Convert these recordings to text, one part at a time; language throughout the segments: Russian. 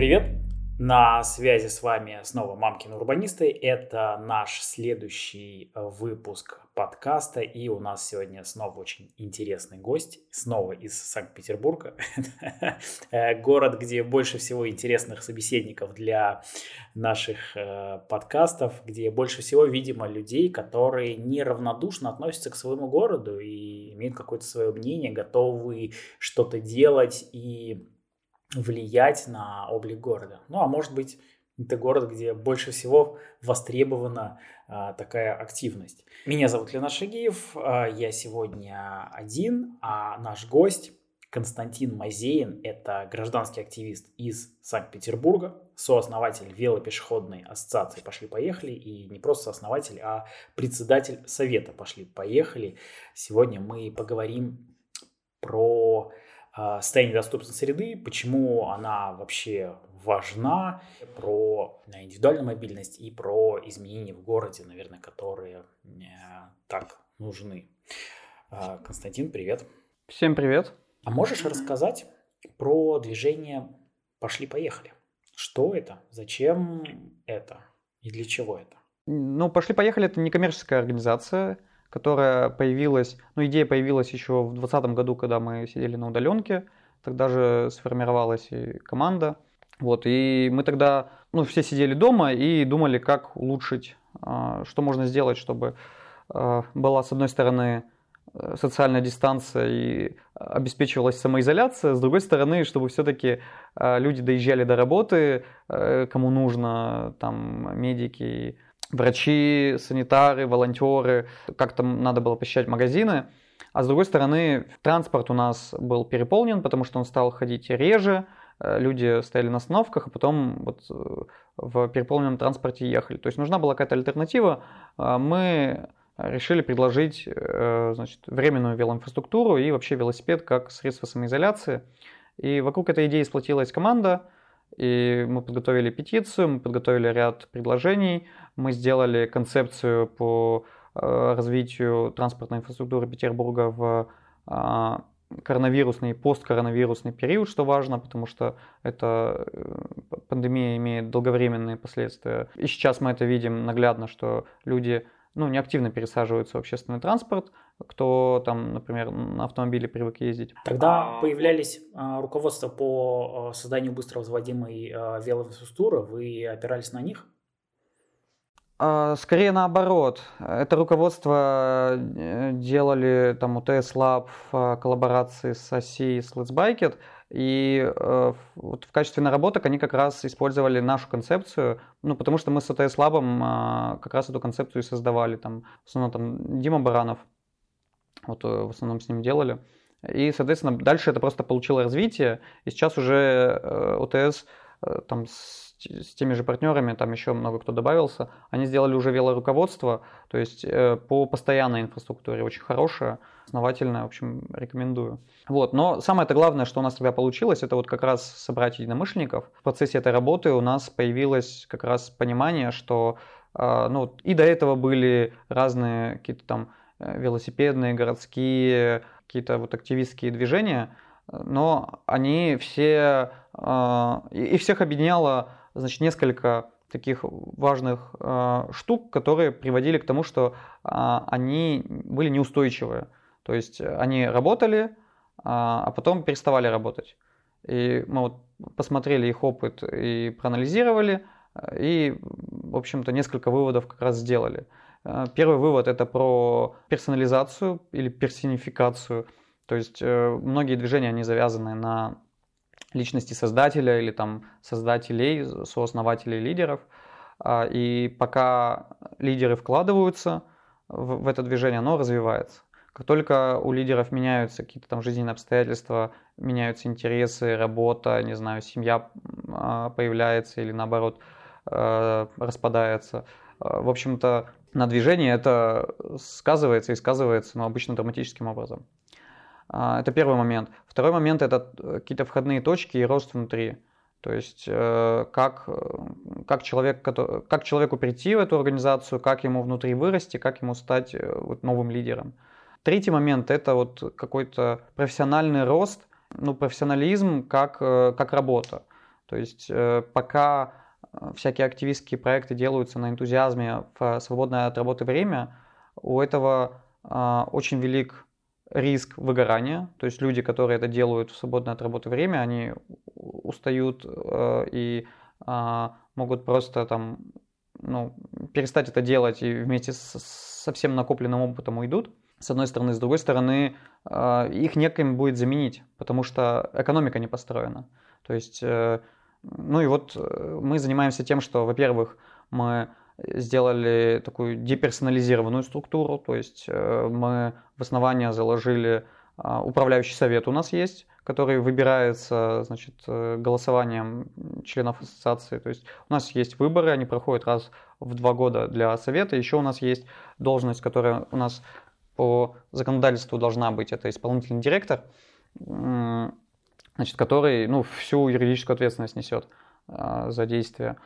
привет! На связи с вами снова Мамкины урбанисты. Это наш следующий э, выпуск подкаста. И у нас сегодня снова очень интересный гость. Снова из Санкт-Петербурга. Э, город, где больше всего интересных собеседников для наших э, подкастов. Где больше всего, видимо, людей, которые неравнодушно относятся к своему городу и имеют какое-то свое мнение, готовы что-то делать и влиять на облик города. Ну, а может быть, это город, где больше всего востребована а, такая активность. Меня зовут Лена Шагиев, а, я сегодня один, а наш гость Константин Мазеин – это гражданский активист из Санкт-Петербурга, сооснователь велопешеходной ассоциации «Пошли-поехали» и не просто сооснователь, а председатель совета «Пошли-поехали». Сегодня мы поговорим про состояние доступной среды, почему она вообще важна, про индивидуальную мобильность и про изменения в городе, наверное, которые э, так нужны. А, Константин, привет. Всем привет. А можешь рассказать про движение «Пошли-поехали»? Что это? Зачем это? И для чего это? Ну, «Пошли-поехали» — это некоммерческая организация, которая появилась, ну, идея появилась еще в 2020 году, когда мы сидели на удаленке, тогда же сформировалась и команда, вот, и мы тогда, ну, все сидели дома и думали, как улучшить, а, что можно сделать, чтобы а, была, с одной стороны, э, социальная дистанция и обеспечивалась самоизоляция, с другой стороны, чтобы все-таки а, люди доезжали до работы, э, кому нужно, там, медики, врачи, санитары, волонтеры, как-то надо было посещать магазины. А с другой стороны, транспорт у нас был переполнен, потому что он стал ходить реже, э, люди стояли на остановках, а потом вот э, в переполненном транспорте ехали. То есть нужна была какая-то альтернатива. А мы решили предложить э, значит, временную велоинфраструктуру и вообще велосипед как средство самоизоляции. И вокруг этой идеи сплотилась команда – и мы подготовили петицию, мы подготовили ряд предложений, мы сделали концепцию по э, развитию транспортной инфраструктуры Петербурга в а, коронавирусный и посткоронавирусный период, что важно, потому что эта э, пандемия имеет долговременные последствия. И сейчас мы это видим наглядно, что люди ну, неактивно пересаживаются в общественный транспорт, кто там, например, на автомобиле привык ездить. Тогда а, появлялись а, руководства по а, созданию быстро возводимой а, велоинфраструктуры, вы опирались на них? А, скорее наоборот. Это руководство э, делали там УТС Lab в коллаборации с ОСИ с Let's Bike It, и э, вот в качестве наработок они как раз использовали нашу концепцию, ну, потому что мы с ОТС Лабом э, как раз эту концепцию и создавали. Там, в основном там Дима Баранов, вот э, в основном с ним делали. И, соответственно, дальше это просто получило развитие, и сейчас уже э, ОТС э, там с с теми же партнерами, там еще много кто добавился, они сделали уже велоруководство, то есть э, по постоянной инфраструктуре очень хорошее, основательное, в общем, рекомендую. Вот, но самое это главное, что у нас тогда получилось, это вот как раз собрать единомышленников. В процессе этой работы у нас появилось как раз понимание, что э, ну, и до этого были разные какие-то там э, велосипедные, городские, какие-то вот активистские движения, но они все, и всех объединяло значит, несколько таких важных э, штук, которые приводили к тому, что э, они были неустойчивые. То есть они работали, э, а потом переставали работать. И мы вот посмотрели их опыт и проанализировали, и, в общем-то, несколько выводов как раз сделали. Первый вывод это про персонализацию или персонификацию. То есть многие движения, они завязаны на личности создателя или там создателей, сооснователей лидеров. А, и пока лидеры вкладываются в, это движение, оно развивается. Как только у лидеров меняются какие-то там жизненные обстоятельства, меняются интересы, работа, не знаю, семья а, появляется или наоборот а, распадается, в общем-то, на движение это сказывается и сказывается, но обычно драматическим образом. А, это первый момент. Второй момент – это э, какие-то входные точки и рост внутри. То есть э, как, э, как, человек, как человеку прийти в эту организацию, как ему внутри вырасти, как ему стать вот новым лидером. Третий момент – это вот какой-то профессиональный рост, ну, профессионализм как, как работа. То есть пока всякие активистские проекты делаются на энтузиазме в свободное от работы время, у этого очень велик риск выгорания, то есть люди, которые это делают в свободное от работы время, они устают э, и э, могут просто там ну, перестать это делать и вместе с, со всем накопленным опытом уйдут. С одной стороны, с другой стороны, э, их неким будет заменить, потому что экономика не построена. То есть, э, ну и вот э, мы занимаемся тем, что, во-первых, мы сделали такую деперсонализированную структуру, то есть э, мы в основание заложили а, управляющий совет у нас есть, который выбирается значит, э, голосованием членов ассоциации. То есть у нас есть выборы, они проходят раз в два года для совета. Еще у нас есть должность, которая у нас по законодательству должна быть, это исполнительный директор, значит, который ну, всю юридическую ответственность несет а, за действия.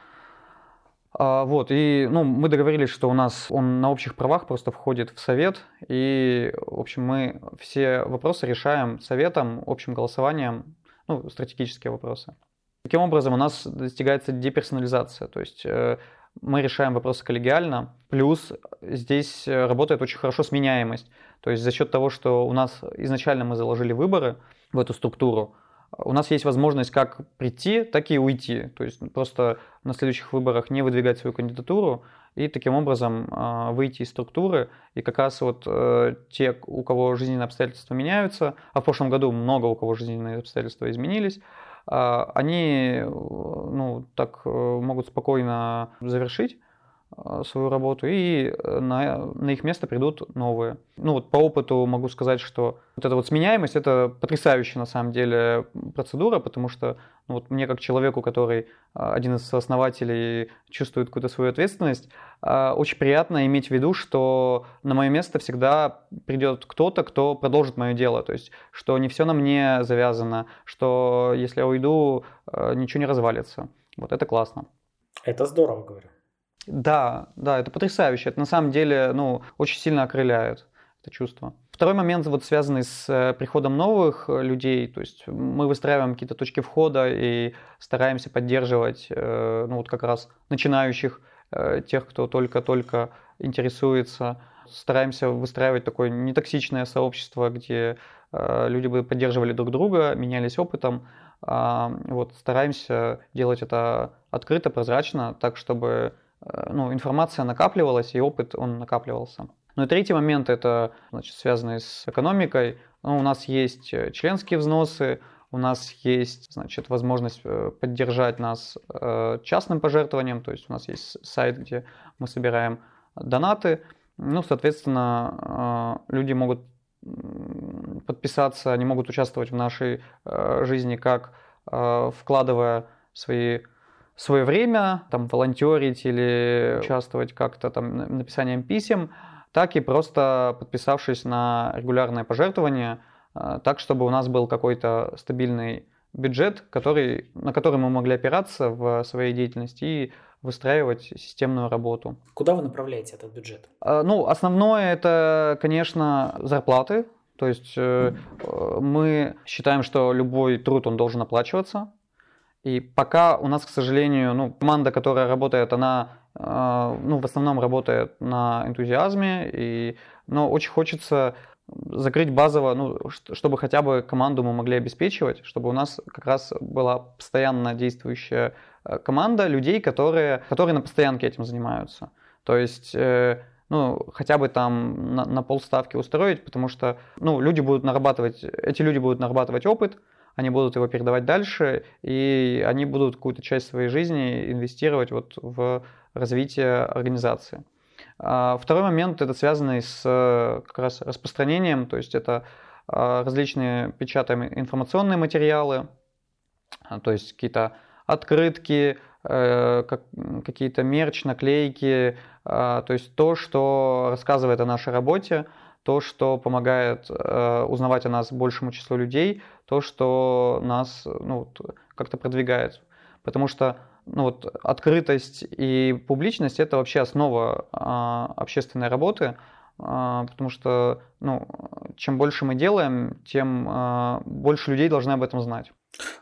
А, вот, и ну, мы договорились, что у нас он на общих правах просто входит в совет, и, в общем, мы все вопросы решаем советом, общим голосованием, ну, стратегические вопросы. Таким образом, у нас достигается деперсонализация, то есть э, мы решаем вопросы коллегиально, плюс здесь работает очень хорошо сменяемость, то есть за счет того, что у нас изначально мы заложили выборы в эту структуру, у нас есть возможность как прийти, так и уйти. То есть просто на следующих выборах не выдвигать свою кандидатуру и таким образом э, выйти из структуры. И как раз вот э, те, у кого жизненные обстоятельства меняются, а в прошлом году много у кого жизненные обстоятельства изменились, э, они ну, так могут спокойно завершить Э, свою работу, и э, на, на их место придут новые. Ну вот по опыту могу сказать, что вот эта вот сменяемость, это потрясающая на самом деле процедура, потому что ну, вот мне как человеку, который э, один из основателей чувствует какую-то свою ответственность, очень приятно иметь в виду, что на мое место всегда придет кто-то, кто продолжит мое дело, то есть что не все на мне завязано, что если я уйду, ничего не развалится. Вот это классно. Это здорово, говорю. Да, да, это потрясающе. Это на самом деле ну, очень сильно окрыляет это чувство. Второй момент, вот связанный с э, приходом новых э, людей, то есть мы выстраиваем какие-то точки входа и стараемся поддерживать, э, ну вот как раз начинающих, тех, кто только-только интересуется. Стараемся выстраивать такое нетоксичное сообщество, где люди бы поддерживали друг друга, менялись опытом. А, вот стараемся делать это открыто, прозрачно, так чтобы ну, информация накапливалась, и опыт он накапливался. Ну и третий момент, это значит, связанный с экономикой. Ну, у нас есть э, членские взносы, у нас есть значит, возможность э, поддержать нас частным пожертвованием, то есть у нас есть сайт, где мы собираем донаты. Ну, соответственно, люди могут подписаться, они могут участвовать в нашей жизни как вкладывая свои свое время, там, волонтерить или участвовать как-то там написанием писем, так и просто подписавшись на регулярное пожертвование, э, так, чтобы у нас был какой-то стабильный бюджет, который, на который мы могли опираться в своей деятельности и выстраивать системную работу. Куда вы направляете этот бюджет? Э, ну, основное это, конечно, зарплаты. То есть э, мы считаем, что любой труд он должен оплачиваться. И пока у нас, к сожалению, ну, команда, которая работает, она э, ну, в основном работает на энтузиазме, и, но очень хочется закрыть базово, ну, чтобы хотя бы команду мы могли обеспечивать, чтобы у нас как раз была постоянно действующая э, команда людей, которые, которые на постоянке этим занимаются. То есть э, ну, хотя бы там на, на полставки устроить, потому что, ну, люди будут нарабатывать, эти люди будут нарабатывать опыт, они будут его передавать дальше, и они будут какую-то часть своей жизни инвестировать вот в развитие организации. А, второй момент это связанный с как раз распространением, то есть это а, различные печатаем информационные материалы, а, то есть какие-то открытки, э, какие-то мерч, наклейки, то есть то, что рассказывает о нашей работе, то, что помогает э, узнавать о нас большему числу людей, то, что нас ну, как-то продвигает. Потому что ну, вот, открытость и публичность это вообще основа э, общественной работы, э, потому что ну, чем больше мы делаем, тем э, больше людей должны об этом знать.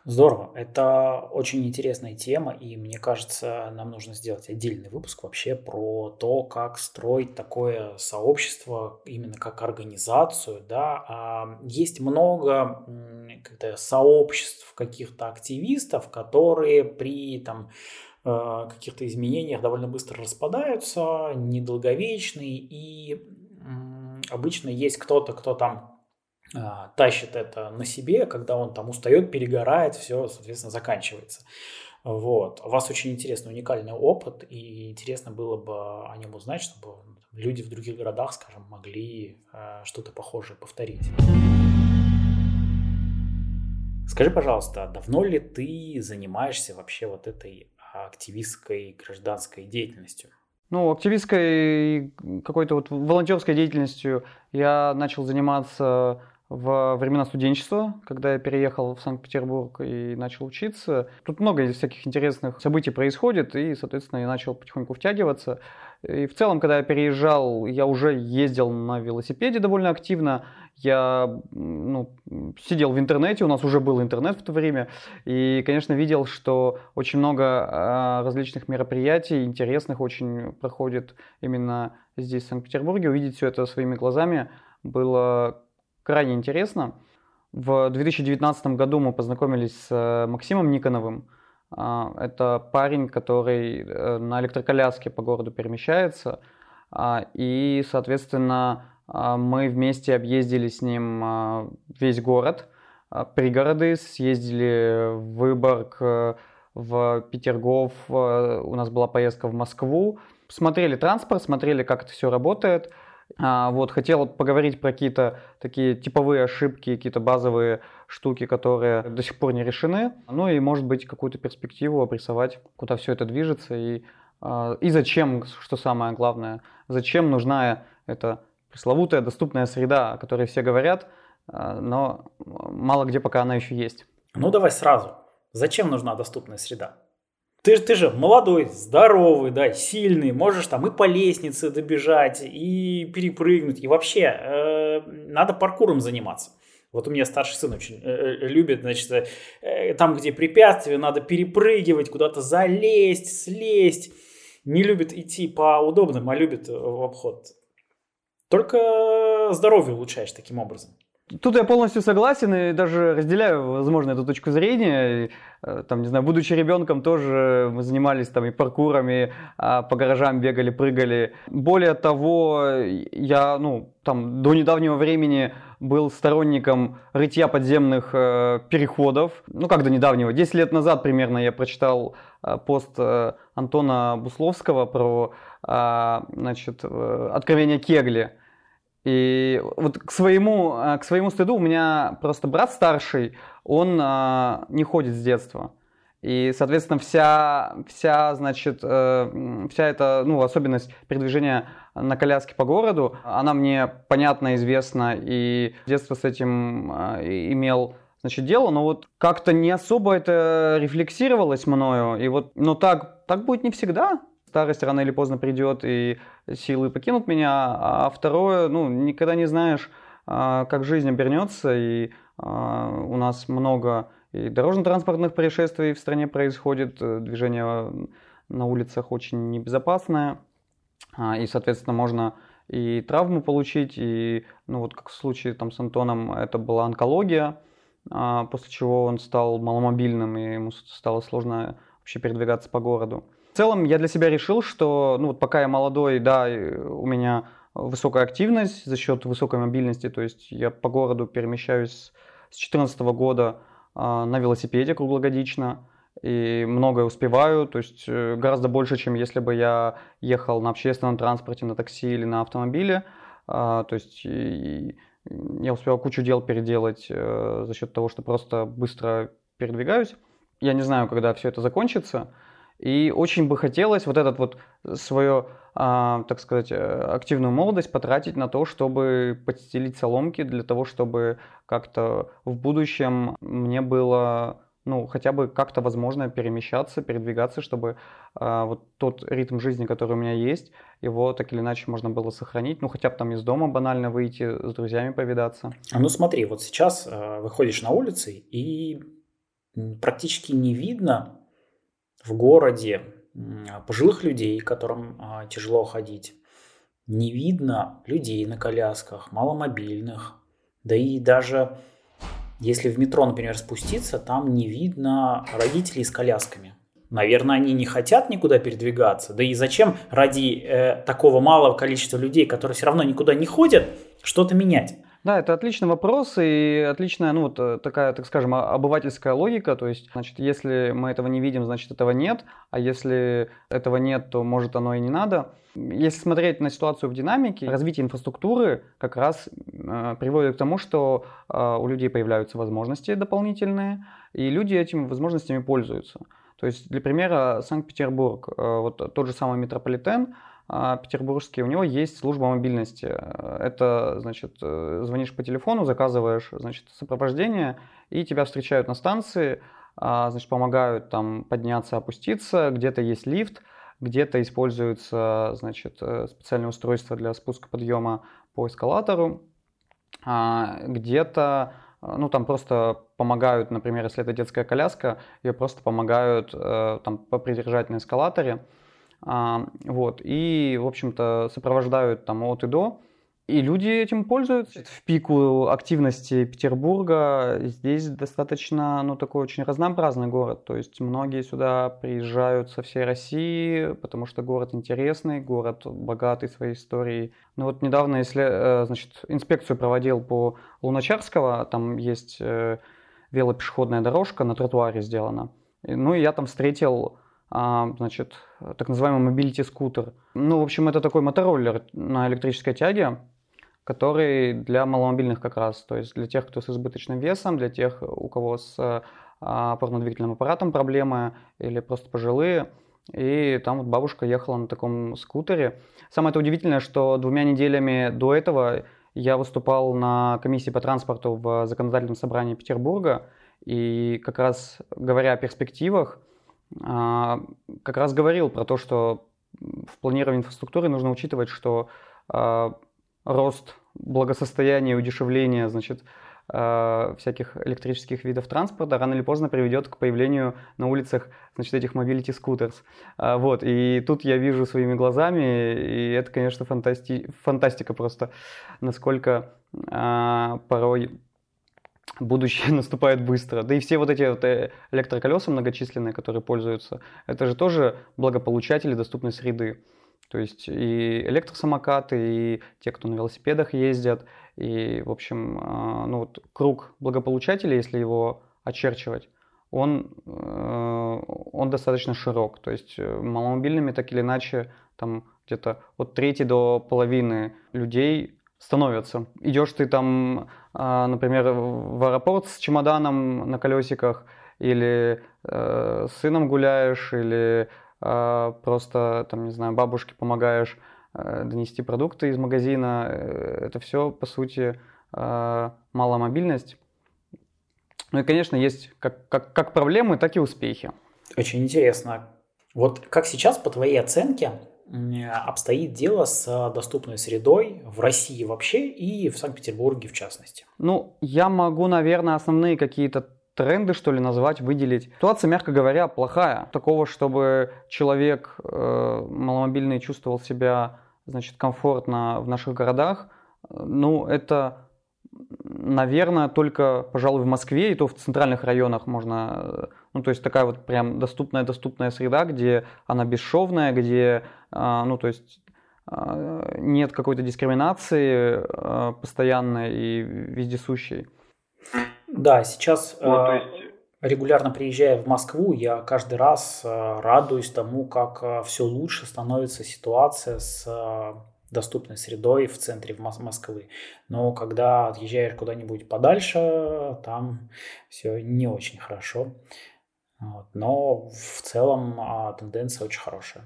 Здорово. Это очень интересная тема, и мне кажется, нам нужно сделать отдельный выпуск вообще про то, как строить такое сообщество, именно как организацию. Да? А есть много сообществ каких-то активистов, которые при там, э, каких-то изменениях довольно быстро распадаются, недолговечные, и обычно есть кто-то, кто там тащит это на себе, когда он там устает, перегорает, все, соответственно, заканчивается. Вот. У вас очень интересный, уникальный опыт, и интересно было бы о нем узнать, чтобы люди в других городах, скажем, могли э, что-то похожее повторить. Скажи, пожалуйста, давно ли ты занимаешься вообще вот этой активистской гражданской деятельностью? Ну, активистской какой-то вот волонтерской деятельностью я начал заниматься в времена студенчества, когда я переехал в Санкт-Петербург и начал учиться. Тут много всяких интересных событий происходит, и, соответственно, я начал потихоньку втягиваться. И в целом, когда я переезжал, я уже ездил на велосипеде довольно активно. Я ну, сидел в интернете, у нас уже был интернет в то время, и, конечно, видел, что очень много а, различных мероприятий, интересных очень проходит именно здесь, в Санкт-Петербурге. Увидеть все это своими глазами было крайне интересно. В 2019 году мы познакомились с э, Максимом Никоновым. А, это парень, который э, на электроколяске по городу перемещается. А, и, соответственно, а, мы вместе объездили с ним весь город, пригороды, съездили в Выборг, э, в Петергоф, у нас была поездка в Москву. Смотрели транспорт, смотрели, как это все работает – а, вот, хотел поговорить про какие-то такие типовые ошибки, какие-то базовые штуки, которые до сих пор не решены. Ну и, может быть, какую-то перспективу обрисовать, куда все это движется и, а, и зачем, что самое главное, зачем нужна эта пресловутая доступная среда, о которой все говорят, а, но мало где пока она еще есть. Ну давай сразу. Зачем нужна доступная среда? Ты, ты же молодой, здоровый, да, сильный, можешь там и по лестнице добежать, и перепрыгнуть, и вообще э, надо паркуром заниматься. Вот у меня старший сын очень э, э любит, значит, э, там, где препятствия, надо перепрыгивать, куда-то залезть, слезть. Не любит идти по удобным, а любит в обход. Только здоровье улучшаешь таким образом. Тут я полностью согласен и даже разделяю, возможно, эту точку зрения. Э, там, не знаю, будучи ребенком, тоже мы занимались там и паркурами, а по гаражам бегали, прыгали. Более того, я, ну, там, до недавнего времени был сторонником рытья подземных э, переходов. Ну, как до недавнего? 10 лет назад примерно я прочитал э, пост э, Антона Бусловского про, э, значит, э, откровение Кегли и вот к своему, э, к своему стыду у меня просто брат старший, он а, не ходит с детства. И, соответственно, вся, вся, значит, э, вся эта, ну, особенность передвижения на коляске по городу, она мне понятна, известна, и детство с этим э, имел, значит, дело, но вот как-то не особо это рефлексировалось мною, и вот, но так, так будет не всегда, старость рано или поздно придет, и силы покинут меня. А второе, ну, никогда не знаешь, а, как жизнь обернется, и а, у нас много и дорожно-транспортных происшествий в стране происходит, э, движение на улицах очень небезопасное, а, и, соответственно, можно и травму получить, и, ну, вот как в случае там с Антоном, это была онкология, после чего он стал маломобильным, и ему стало сложно вообще передвигаться по городу. В целом я для себя решил, что ну, вот пока я молодой, да, у меня высокая активность за счет высокой мобильности, то есть я по городу перемещаюсь с 2014 года а, на велосипеде круглогодично и многое успеваю, то есть э, гораздо больше, чем если бы я ехал на общественном транспорте, на такси или на автомобиле. А, то есть я успел кучу дел переделать э, за счет того, что просто быстро передвигаюсь. Я не знаю, когда все это закончится, и очень бы хотелось вот этот вот свое, а, так сказать, э, активную молодость потратить на то, чтобы подстелить соломки для того, чтобы как-то в будущем мне было ну, хотя бы как-то возможно перемещаться, передвигаться, чтобы э, вот тот ритм жизни, который у меня есть, его так или иначе можно было сохранить. Ну, хотя бы там из дома банально выйти, с друзьями повидаться. Ну, смотри, вот сейчас э, выходишь на улицы и практически не видно в городе пожилых людей, которым а, тяжело ходить. Не видно людей на колясках, маломобильных. Да и даже если в метро, например, спуститься, там не видно родителей с колясками. Наверное, они не хотят никуда передвигаться. Да и зачем ради э, такого малого количества людей, которые все равно никуда не ходят, что-то менять? Да, это отличный вопрос и отличная, ну, вот э, такая, так скажем, обывательская логика. То есть, значит, если мы этого не видим, значит, этого нет. А если этого нет, то, может, оно и не надо. Если смотреть на ситуацию в динамике, развитие инфраструктуры как раз э, приводит к тому, что э, у людей появляются возможности дополнительные, и люди этими возможностями пользуются. То есть, для примера, Санкт-Петербург, э, вот тот же самый метрополитен, а, петербургский, у него есть служба мобильности. Это, значит, э, звонишь по телефону, заказываешь, значит, сопровождение, и тебя встречают на станции, а, значит, помогают там подняться, опуститься, где-то есть лифт, где-то используется, значит, э, специальное устройство для спуска подъема по эскалатору, а, где-то ну, там просто помогают, например, если это детская коляска, ее просто помогают э, там попридержать на эскалаторе. А, вот, и, в общем-то, сопровождают там от и до. И люди этим пользуются. В пику активности Петербурга здесь достаточно, ну, такой очень разнообразный город. То есть многие сюда приезжают со всей России, потому что город интересный, город богатый своей историей. Ну вот недавно, если, э, значит, инспекцию проводил по Луначарского, там есть э, велопешеходная дорожка на тротуаре сделана. Ну и я там встретил значит, так называемый mobility скутер. Ну, в общем, это такой мотороллер на электрической тяге, который для маломобильных как раз, то есть для тех, кто с избыточным весом, для тех, у кого с а, опорно-двигательным аппаратом проблемы или просто пожилые. И там вот бабушка ехала на таком скутере. Самое это удивительное, что двумя неделями до этого я выступал на комиссии по транспорту в законодательном собрании Петербурга. И как раз говоря о перспективах, а, как раз говорил про то, что в планировании инфраструктуры нужно учитывать, что а, рост благосостояния и удешевления значит, а, всяких электрических видов транспорта рано или поздно приведет к появлению на улицах значит, этих mobility scooters. Вот, и тут я вижу своими глазами, и это, конечно, фантасти... фантастика просто, насколько порой будущее наступает быстро. Да и все вот эти вот э, электроколеса многочисленные, которые пользуются, это же тоже благополучатели доступной среды. То есть и электросамокаты, и те, кто на велосипедах ездят, и, в общем, а, ну вот круг благополучателей, если его очерчивать, он, э, он достаточно широк. То есть э, маломобильными так или иначе там где-то от трети до половины людей становятся. Идешь ты там, а, например, в аэропорт с чемоданом на колесиках, или э, с сыном гуляешь, или э, просто, там, не знаю, бабушке помогаешь э, донести продукты из магазина. Э, это все, по сути, э, маломобильность. Ну и, конечно, есть как, как, как проблемы, так и успехи. Очень интересно. Вот как сейчас, по твоей оценке, обстоит дело с доступной средой в России вообще и в Санкт-Петербурге в частности? Ну, я могу, наверное, основные какие-то тренды, что ли, назвать, выделить. Ситуация, мягко говоря, плохая. Такого, чтобы человек э, маломобильный чувствовал себя, значит, комфортно в наших городах, э, ну, это, наверное, только, пожалуй, в Москве, и то в центральных районах можно э, ну, то есть такая вот прям доступная-доступная среда, где она бесшовная, где, а, ну, то есть а, нет какой-то дискриминации постоянной и вездесущей. Да, сейчас ну, есть... регулярно приезжая в Москву, я каждый раз радуюсь тому, как все лучше становится ситуация с доступной средой в центре Москвы. Но когда отъезжаешь куда-нибудь подальше, там все не очень хорошо. Вот. Но в целом а, тенденция очень хорошая.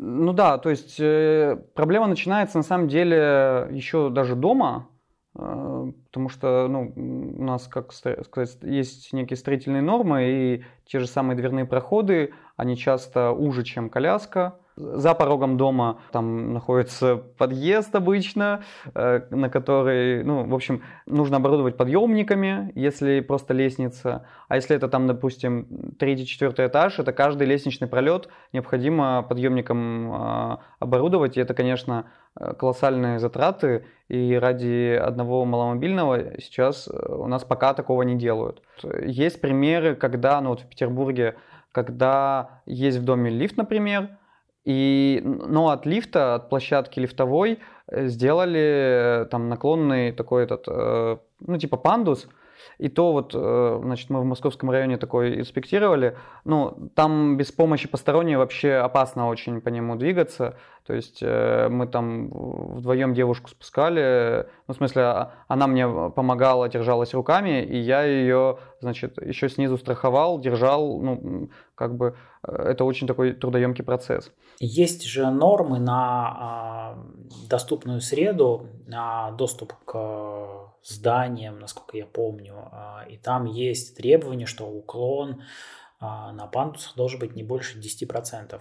Ну да, то есть э, проблема начинается на самом деле еще даже дома, э, потому что ну, у нас, как сказать, есть некие строительные нормы, и те же самые дверные проходы, они часто уже, чем коляска. За порогом дома там находится подъезд обычно, э, на который, ну, в общем, нужно оборудовать подъемниками, если просто лестница. А если это там, допустим, третий, четвертый этаж, это каждый лестничный пролет необходимо подъемником а, оборудовать. И это, конечно, колоссальные затраты. И ради одного маломобильного сейчас у нас пока такого не делают. Есть примеры, когда, ну вот в Петербурге, когда есть в доме лифт, например, и, но от лифта, от площадки лифтовой э, сделали э, там наклонный такой этот, э, ну типа пандус, и то вот, значит, мы в московском районе такой инспектировали, ну, там без помощи посторонней вообще опасно очень по нему двигаться, то есть мы там вдвоем девушку спускали, ну, в смысле, а, она мне помогала, держалась руками, и я ее, значит, еще снизу страховал, держал, ну, как бы это очень такой трудоемкий процесс. Есть же нормы на э, доступную среду, на доступ к зданиям, насколько я помню, э, и там есть требование, что уклон э, на пандусах должен быть не больше 10%.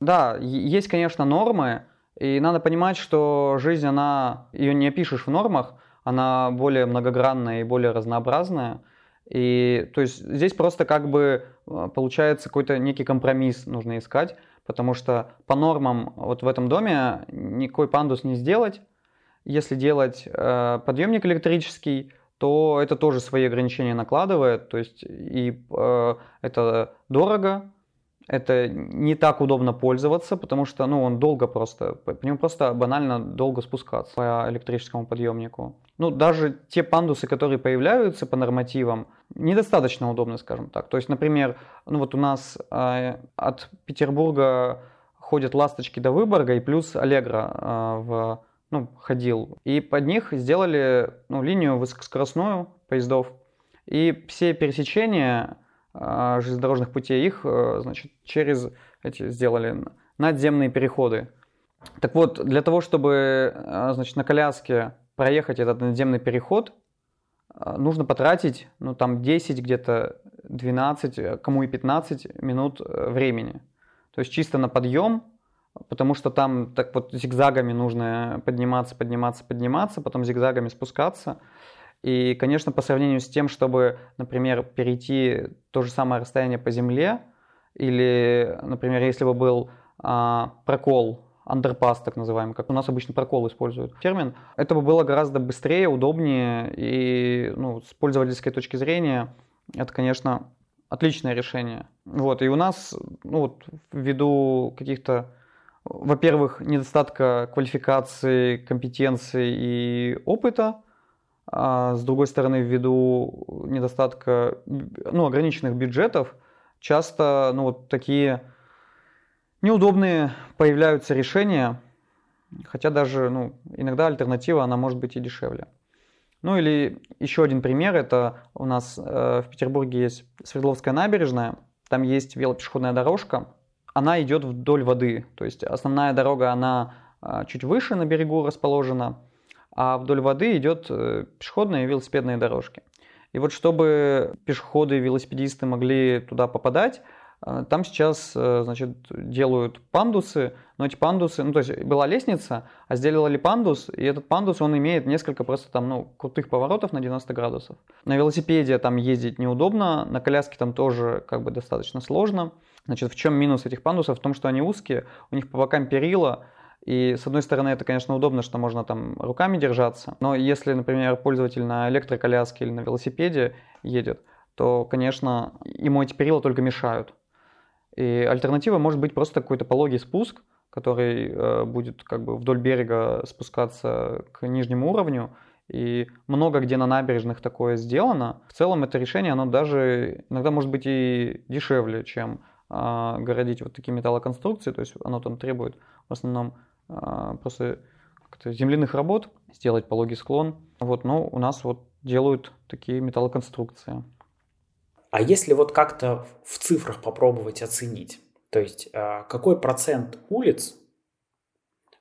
Да, есть, конечно, нормы, и надо понимать, что жизнь, она, ее не опишешь в нормах, она более многогранная и более разнообразная. И то есть здесь просто как бы получается какой-то некий компромисс нужно искать потому что по нормам вот в этом доме никакой пандус не сделать. Если делать э, подъемник электрический, то это тоже свои ограничения накладывает, то есть и э, это дорого, это не так удобно пользоваться, потому что ну, он долго просто, по нему просто банально долго спускаться по электрическому подъемнику. Ну, даже те пандусы, которые появляются по нормативам, недостаточно удобны, скажем так. То есть, например, ну вот у нас э, от Петербурга ходят ласточки до Выборга и плюс Аллегра э, в, ну, ходил. И под них сделали ну, линию высокоскоростную поездов. И все пересечения а, железнодорожных путей, их, э, значит, через эти сделали надземные переходы. Так вот, для того, чтобы, э, значит, на коляске проехать этот надземный переход, э, нужно потратить, ну, там, 10, где-то 12, кому и 15 минут времени. То есть чисто на подъем, потому что там так вот зигзагами нужно подниматься, подниматься, подниматься, потом зигзагами спускаться. И, конечно, по сравнению с тем, чтобы, например, перейти то же самое расстояние по земле, или, например, если бы был а, прокол, андерпас так называемый, как у нас обычно прокол используют термин, это бы было гораздо быстрее, удобнее, и ну, с пользовательской точки зрения это, конечно, отличное решение. Вот, и у нас, ну вот, ввиду каких-то, во-первых, недостатка квалификации, компетенции и опыта, а с другой стороны, ввиду недостатка, ну, ограниченных бюджетов, часто, ну, вот такие неудобные появляются решения, хотя даже, ну, иногда альтернатива, она может быть и дешевле. Ну или еще один пример, это у нас э, в Петербурге есть Свердловская набережная, там есть велопешеходная дорожка, она идет вдоль воды, то есть основная дорога, она э, чуть выше на берегу расположена, а вдоль воды идет э, пешеходные и велосипедные дорожки. И вот чтобы пешеходы и велосипедисты могли туда попадать, э, там сейчас, э, значит, делают пандусы, но эти пандусы, ну, то есть была лестница, а сделали пандус, и этот пандус, он имеет несколько просто там, ну, крутых поворотов на 90 градусов. На велосипеде там ездить неудобно, на коляске там тоже как бы достаточно сложно. Значит, в чем минус этих пандусов? В том, что они узкие, у них по бокам перила, и с одной стороны, это, конечно, удобно, что можно там руками держаться, но если, например, пользователь на электроколяске или на велосипеде едет, то, конечно, ему эти перила только мешают. И альтернатива может быть просто какой-то пологий спуск, который э, будет как бы вдоль берега спускаться к нижнему уровню. И много где на набережных такое сделано. В целом это решение, оно даже иногда может быть и дешевле, чем городить вот такие металлоконструкции. То есть оно там требует в основном а, просто земляных работ, сделать пологий склон. Вот, но у нас вот делают такие металлоконструкции. А если вот как-то в цифрах попробовать оценить, то есть а, какой процент улиц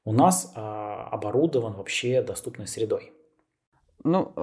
у нас а, оборудован вообще доступной средой? Ну,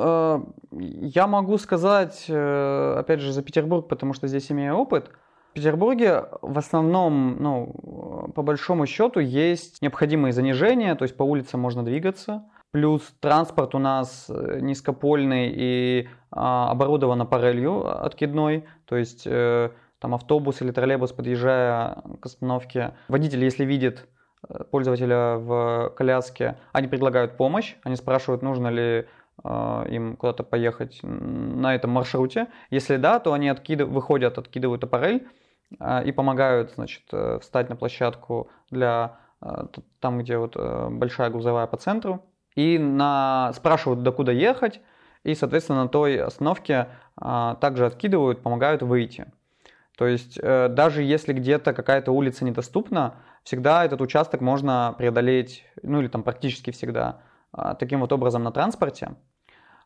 я могу сказать, э, опять же, за Петербург, потому что здесь имею опыт, Петербурге в основном, ну, по большому счету, есть необходимые занижения, то есть по улицам можно двигаться. Плюс транспорт у нас э, низкопольный и а, оборудован аппарелью откидной, то есть э, там автобус или троллейбус, подъезжая к остановке, водитель, если видит э, пользователя в коляске, они предлагают помощь, они спрашивают, нужно ли э, им куда-то поехать на этом маршруте. Если да, то они откидыв... выходят, откидывают аппарель и помогают, значит, э, встать на площадку для э, там, где вот э, большая грузовая по центру и на... спрашивают, докуда ехать, и, соответственно, на той остановке а, также откидывают, помогают выйти. То есть даже если где-то какая-то улица недоступна, всегда этот участок можно преодолеть, ну или там практически всегда, а, таким вот образом на транспорте.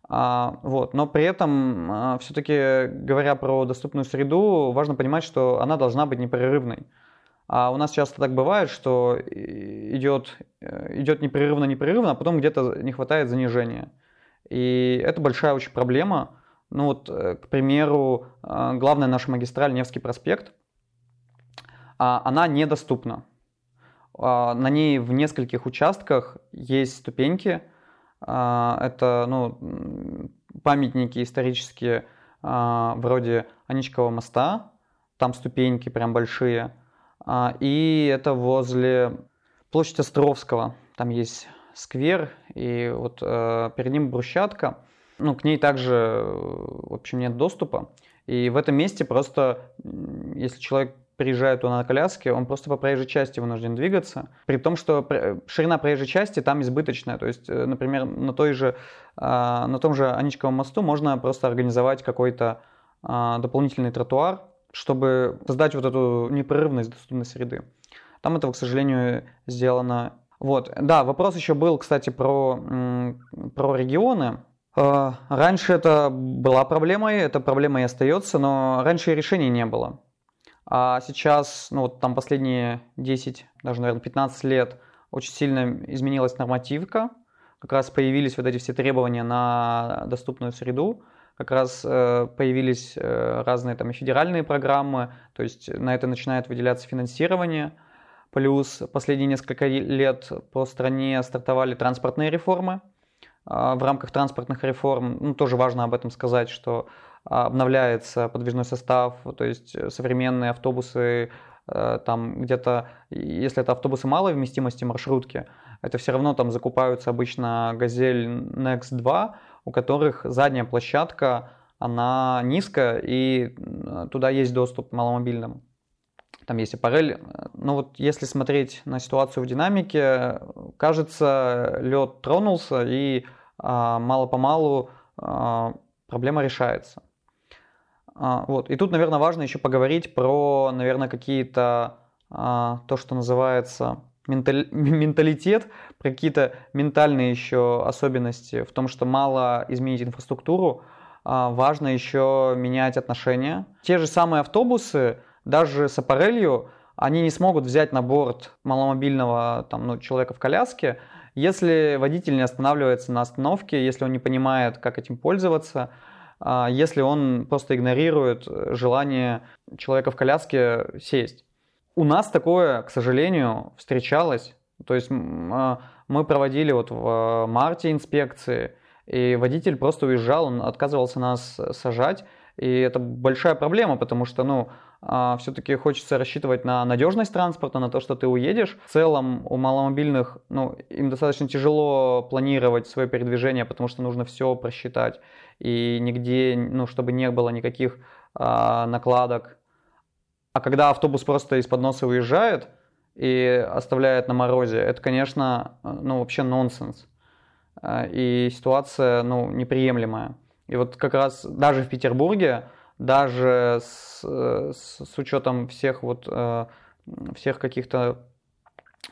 А, вот. Но при этом, а, все-таки говоря про доступную среду, важно понимать, что она должна быть непрерывной. А у нас часто так бывает, что идет, э, идет непрерывно-непрерывно, а потом где-то не хватает занижения. И это большая очень проблема. Ну вот, э, к примеру, э, главная наша магистраль Невский проспект, а, она недоступна. На ней в нескольких участках есть ступеньки. А, это ну, памятники исторические вроде Аничкова моста. Там ступеньки прям большие – а, и это возле площади Островского. Там есть сквер, и вот э, перед ним брусчатка. Ну, к ней также, в общем, нет доступа. И в этом месте просто, если человек приезжает туда на коляске, он просто по проезжей части вынужден двигаться. При том, что ширина проезжей части там избыточная. То есть, э, например, на, той же, а, на том же Аничковом мосту можно просто организовать какой-то а, дополнительный тротуар, чтобы создать вот эту непрерывность доступной среды. Там этого, к сожалению, сделано. Вот, да, вопрос еще был, кстати, про, про регионы. Э, раньше это была проблемой, эта проблема и остается, но раньше решений не было. А сейчас, ну вот там последние 10, даже, наверное, 15 лет очень сильно изменилась нормативка. Как раз появились вот эти все требования на доступную среду как раз э, появились э, разные там и федеральные программы, то есть на это начинает выделяться финансирование. Плюс последние несколько лет по стране стартовали транспортные реформы. А, в рамках транспортных реформ, ну, тоже важно об этом сказать, что обновляется подвижной состав, то есть современные автобусы, э, там где-то, если это автобусы малой вместимости маршрутки, это все равно там закупаются обычно «Газель Next 2», у которых задняя площадка, она низкая, и туда есть доступ маломобильным. Там есть аппарель. Но вот если смотреть на ситуацию в динамике, кажется, лед тронулся, и а, мало-помалу а, проблема решается. А, вот. И тут, наверное, важно еще поговорить про, наверное, какие-то а, то, что называется менталитет, про какие-то ментальные еще особенности в том, что мало изменить инфраструктуру, а, важно еще менять отношения. Те же самые автобусы, даже с аппарелью, они не смогут взять на борт маломобильного там, ну, человека в коляске, если водитель не останавливается на остановке, если он не понимает, как этим пользоваться, если он просто игнорирует желание человека в коляске сесть. У нас такое, к сожалению, встречалось. То есть а, мы проводили вот в а, марте инспекции, и водитель просто уезжал, он отказывался нас сажать. И это большая проблема, потому что, ну, а, все-таки хочется рассчитывать на надежность транспорта, на то, что ты уедешь. В целом у маломобильных, ну, им достаточно тяжело планировать свое передвижение, потому что нужно все просчитать. И нигде, ну, чтобы не было никаких а, накладок а когда автобус просто из-под носа уезжает и оставляет на морозе, это, конечно, ну, вообще нонсенс. А, и ситуация, ну, неприемлемая. И вот как раз даже в Петербурге, даже с, с, с учетом всех вот э, всех каких-то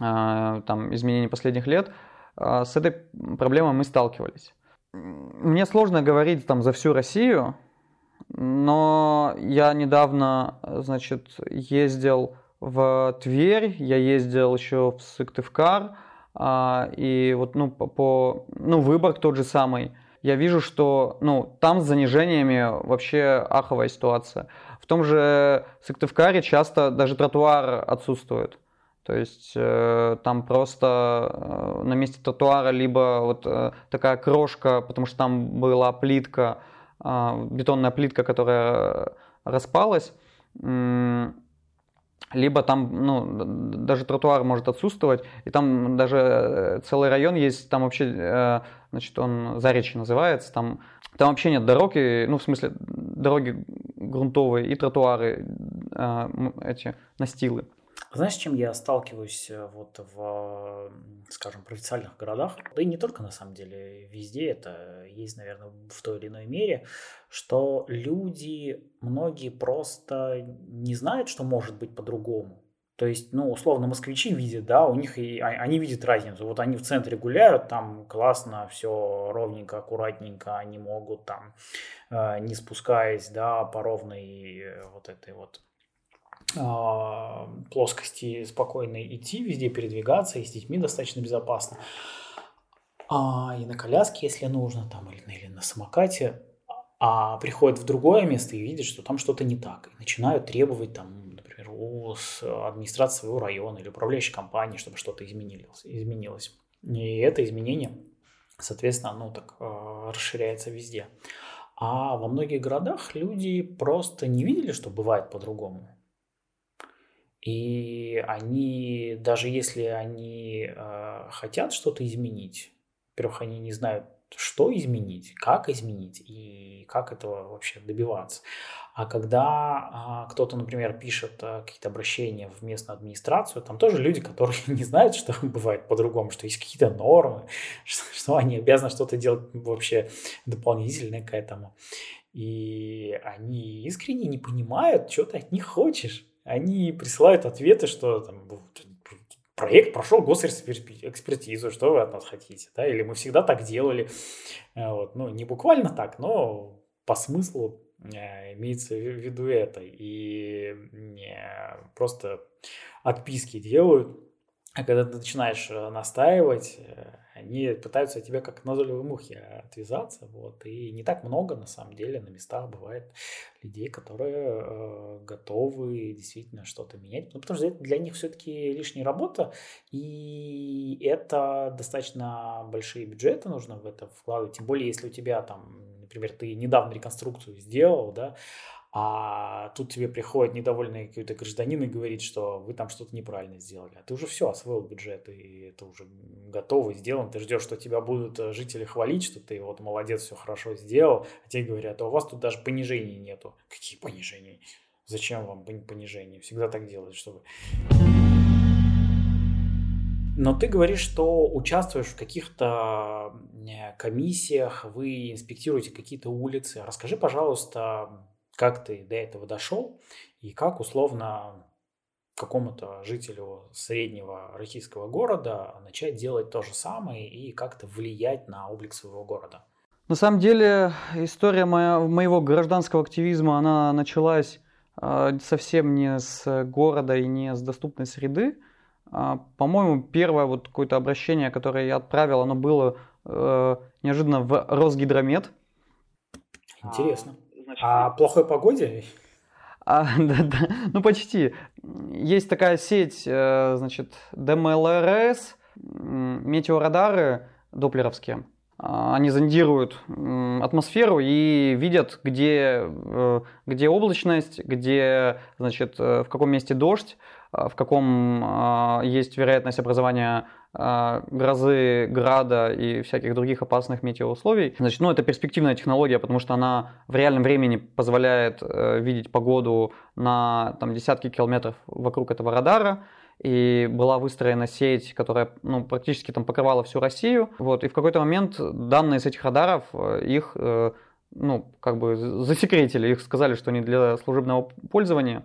э, там изменений последних лет, э, с этой проблемой мы сталкивались. Мне сложно говорить там за всю Россию, но я недавно, значит, ездил в Тверь, я ездил еще в Сыктывкар, и вот, ну, по, ну, Выборг тот же самый. Я вижу, что ну, там с занижениями вообще аховая ситуация. В том же Сыктывкаре часто даже тротуар отсутствует. То есть э, там просто э, на месте тротуара либо вот э, такая крошка, потому что там была плитка, э, бетонная плитка, которая распалась, э, либо там, ну, даже тротуар может отсутствовать, и там даже э, целый район есть, там вообще, э, значит, он Заречье называется, там, там вообще нет дорог, и, ну, в смысле, дороги грунтовые и тротуары, э, эти настилы. Знаешь, с чем я сталкиваюсь э, вот в, скажем, провинциальных городах? Да и не только, на самом деле, везде это есть, наверное, в той или иной мере, что люди, многие просто не знают, что может быть по-другому. То есть, ну, условно, москвичи видят, да, у них и а, они видят разницу. Вот они в центре гуляют, там классно, все ровненько, аккуратненько, они могут там, э, не спускаясь, да, по ровной э, вот этой вот а, плоскости спокойно идти, везде передвигаться, и с детьми достаточно безопасно. А, и на коляске, если нужно, там, или, или на самокате, а приходят в другое место и видят, что там что-то не так. И начинают требовать, там, у администрации своего района или управляющей компании, чтобы что-то изменилось. изменилось. И это изменение, соответственно, оно так э, расширяется везде. А во многих городах люди просто не видели, что бывает по-другому. И они, даже если они э, хотят что-то изменить, во-первых, они не знают, что изменить, как изменить и как этого вообще добиваться. А когда э, кто-то, например, пишет э, какие-то обращения в местную администрацию, там тоже люди, которые не знают, что бывает по-другому, что есть какие-то нормы, что, что они обязаны что-то делать вообще дополнительное к этому. И они искренне не понимают, что ты от них хочешь они присылают ответы, что там, проект прошел госэкспертизу, что вы от нас хотите, да, или мы всегда так делали, вот, ну, не буквально так, но по смыслу имеется в виду это, и просто отписки делают, а когда ты начинаешь э, настаивать, они пытаются от тебя как назойливые мухи отвязаться, вот, и не так много, на самом деле, на местах бывает людей, которые э, готовы действительно что-то менять, ну, потому что для них все-таки лишняя работа, и это достаточно большие бюджеты нужно в это вкладывать, тем более, если у тебя там, например, ты недавно реконструкцию сделал, да, а тут тебе приходит недовольный какой-то гражданин и говорит, что вы там что-то неправильно сделали. А ты уже все освоил бюджет, и это уже готово, сделано. Ты ждешь, что тебя будут э, жители хвалить, что ты вот молодец, все хорошо сделал. А тебе говорят, а у вас тут даже понижений нету. Какие понижения? Зачем вам понижение? Всегда так делают, чтобы... Но ты говоришь, что участвуешь в каких-то э, комиссиях, вы инспектируете какие-то улицы. Расскажи, пожалуйста, как ты до этого дошел и как условно какому-то жителю среднего российского города начать делать то же самое и как-то влиять на облик своего города? На самом деле история моя, моего гражданского активизма, она началась э, совсем не с города и не с доступной среды. Э, по-моему, первое вот какое-то обращение, которое я отправил, оно было э, неожиданно в Росгидромет. Интересно. Значит, а плохой погоде? А, да, да, ну почти. Есть такая сеть, э, значит, ДМЛРС, метеорадары доплеровские. А, они зондируют атмосферу и видят, где, э, где облачность, где, значит, э, в каком месте дождь, в каком есть вероятность образования а, грозы, града и всяких других опасных метеоусловий. Значит, ну, это перспективная технология, потому что она в реальном времени позволяет э, видеть погоду на там, десятки километров вокруг этого радара. И была выстроена сеть, которая ну, практически там покрывала всю Россию. Вот, и в какой-то момент данные с этих радаров, э, их э, ну, как бы засекретили, их сказали, что они для служебного пользования.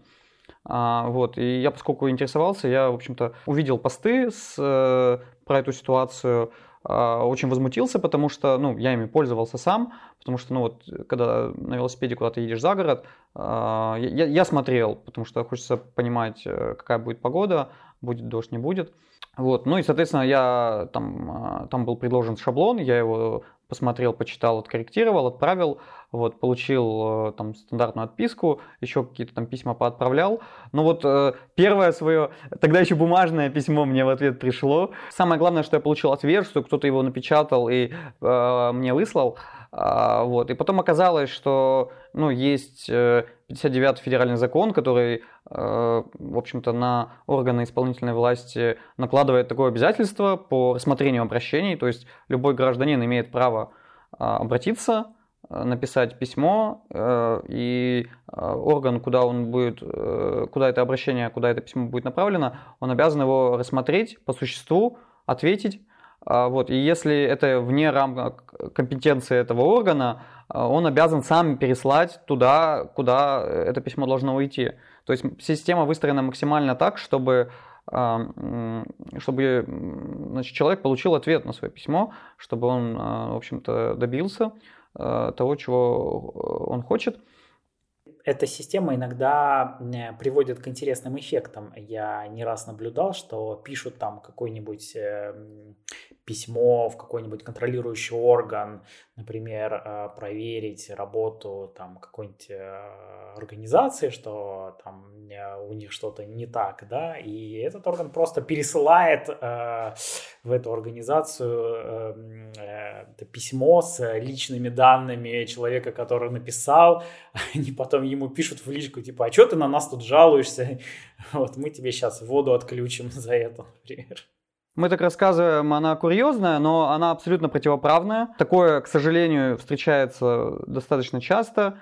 А, вот, и я, поскольку интересовался, я, в общем-то, увидел посты с, э, про эту ситуацию, а, очень возмутился, потому что, ну, я ими пользовался сам, потому что, ну, вот, когда на велосипеде куда-то едешь за город, а, я, я смотрел, потому что хочется понимать, э, какая будет погода, будет дождь, не будет. Вот, ну и, соответственно, я там, там был предложен шаблон, я его посмотрел, почитал, откорректировал, отправил, вот, получил э, там стандартную отписку, еще какие-то там письма поотправлял. Но вот э, первое свое, тогда еще бумажное письмо мне в ответ пришло. Самое главное, что я получил ответ, что кто-то его напечатал и э, мне выслал. А, вот. И потом оказалось, что ну, есть 59-й федеральный закон, который, в общем-то, на органы исполнительной власти накладывает такое обязательство по рассмотрению обращений. То есть любой гражданин имеет право а, обратиться Э, написать письмо, э, и э, орган, куда он будет, куда это обращение, куда это письмо будет направлено, он обязан его рассмотреть по существу, ответить. А, вот. И если это вне рамок компетенции этого органа, он обязан сам переслать туда, куда это письмо должно уйти. То есть система выстроена максимально так, чтобы чтобы значит, человек получил ответ на свое письмо, чтобы он, в общем-то, добился Э, того, чего э, он хочет. Эта система иногда приводит к интересным эффектам. Я не раз наблюдал, что пишут там какой-нибудь эм, письмо в какой-нибудь контролирующий орган, например, э, проверить работу там какой-нибудь э, организации, что там э, у них что-то не так, да, и этот орган просто пересылает э, в эту организацию э, э, письмо с личными данными человека, который написал, они потом ему пишут в личку, типа, а что ты на нас тут жалуешься? Вот мы тебе сейчас воду отключим за это, например. Мы так рассказываем, она курьезная, но она абсолютно противоправная. Такое, к сожалению, встречается достаточно часто,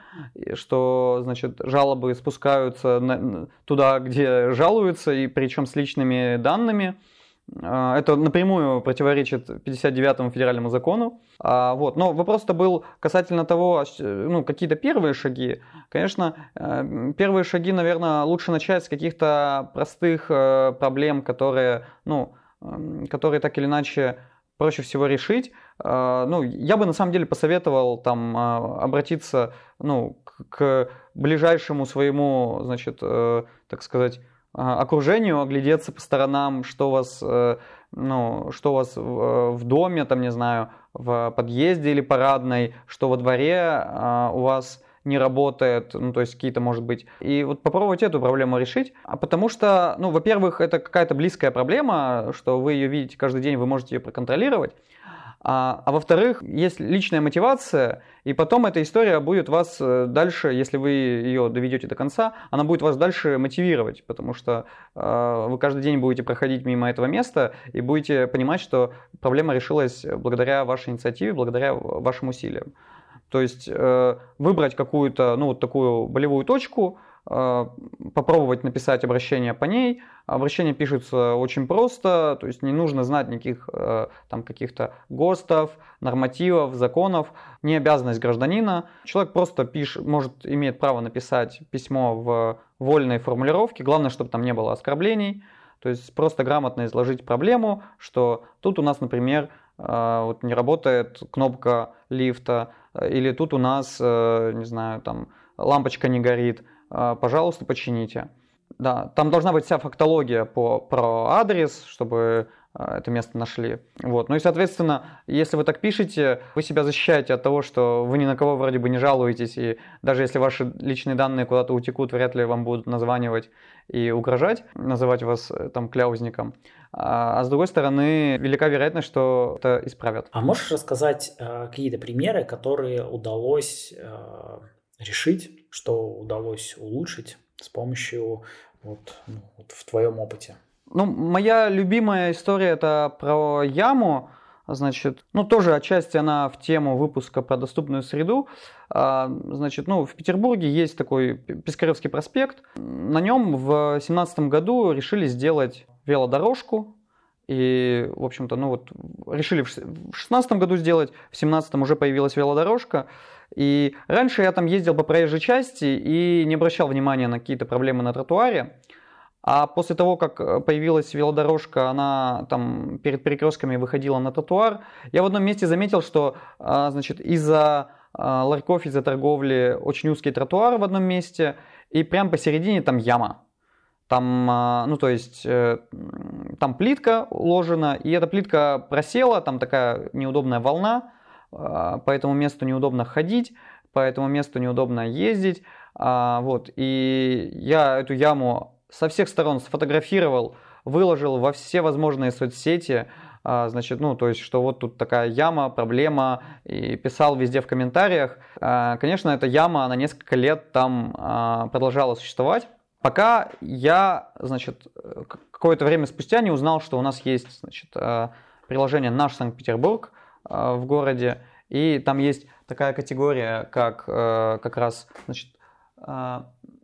что, значит, жалобы спускаются на, туда, где жалуются, и причем с личными данными. А, это напрямую противоречит 59-му федеральному закону. А, вот. Но вопрос-то был касательно того, ну, какие-то первые шаги. Конечно, э, первые шаги, наверное, лучше начать с каких-то простых э, проблем, которые, ну, которые так или иначе проще всего решить. А, ну, я бы на самом деле посоветовал там а, обратиться ну, к ближайшему своему, значит, э, так сказать, а, окружению, оглядеться по сторонам, что у вас, э, ну, что у вас в доме, там, не знаю, в подъезде или парадной, что во дворе у вас не работает, ну, то есть какие-то, может быть. И вот попробовать эту проблему решить, а потому что, ну, во-первых, это какая-то близкая проблема, что вы ее видите каждый день, вы можете ее проконтролировать. А, а во-вторых, есть личная мотивация, и потом эта история будет вас э, дальше, если вы ее доведете до конца, она будет вас дальше мотивировать, потому что э, вы каждый день будете проходить мимо этого места и будете понимать, что проблема решилась благодаря вашей инициативе, благодаря вашим усилиям. То есть э, выбрать какую-то, ну, вот такую болевую точку, попробовать написать обращение по ней. Обращение пишется очень просто, то есть не нужно знать никаких э, там каких-то ГОСТов, нормативов, законов, не обязанность гражданина. Человек просто пишет, может, имеет право написать письмо в вольной формулировке, главное, чтобы там не было оскорблений. То есть просто грамотно изложить проблему, что тут у нас, например, вот не работает кнопка лифта, или тут у нас, э, не знаю, там лампочка не горит, э, пожалуйста, почините. Да, там должна быть вся фактология по, про адрес, чтобы э, это место нашли. Вот. Ну и, соответственно, если вы так пишете, вы себя защищаете от того, что вы ни на кого вроде бы не жалуетесь, и даже если ваши личные данные куда-то утекут, вряд ли вам будут названивать и угрожать, называть вас там кляузником. А, а с другой стороны, велика вероятность, что это исправят. А можешь рассказать э, какие-то примеры, которые удалось э, решить, что удалось улучшить с помощью вот, ну, вот в твоем опыте? Ну, моя любимая история это про яму. Значит, ну тоже отчасти она в тему выпуска про доступную среду. А, значит, ну в Петербурге есть такой Пискаревский проспект. На нем в 2017 году решили сделать велодорожку. И, в общем-то, ну вот решили в 2016 году сделать, в 2017 уже появилась велодорожка. И раньше я там ездил по проезжей части и не обращал внимания на какие-то проблемы на тротуаре. А после того, как появилась велодорожка, она там перед перекрестками выходила на тротуар, я в одном месте заметил, что а, значит, из-за а, ларьков, из-за торговли очень узкий тротуар в одном месте, и прямо посередине там яма. Там, а, ну, то есть, э, там плитка уложена, и эта плитка просела, там такая неудобная волна, по этому месту неудобно ходить, по этому месту неудобно ездить. А, вот, и я эту яму со всех сторон сфотографировал, выложил во все возможные соцсети, значит, ну, то есть, что вот тут такая яма, проблема, и писал везде в комментариях. Конечно, эта яма, она несколько лет там продолжала существовать, Пока я, значит, какое-то время спустя не узнал, что у нас есть, значит, приложение «Наш Санкт-Петербург» в городе, и там есть такая категория, как э, как раз, значит,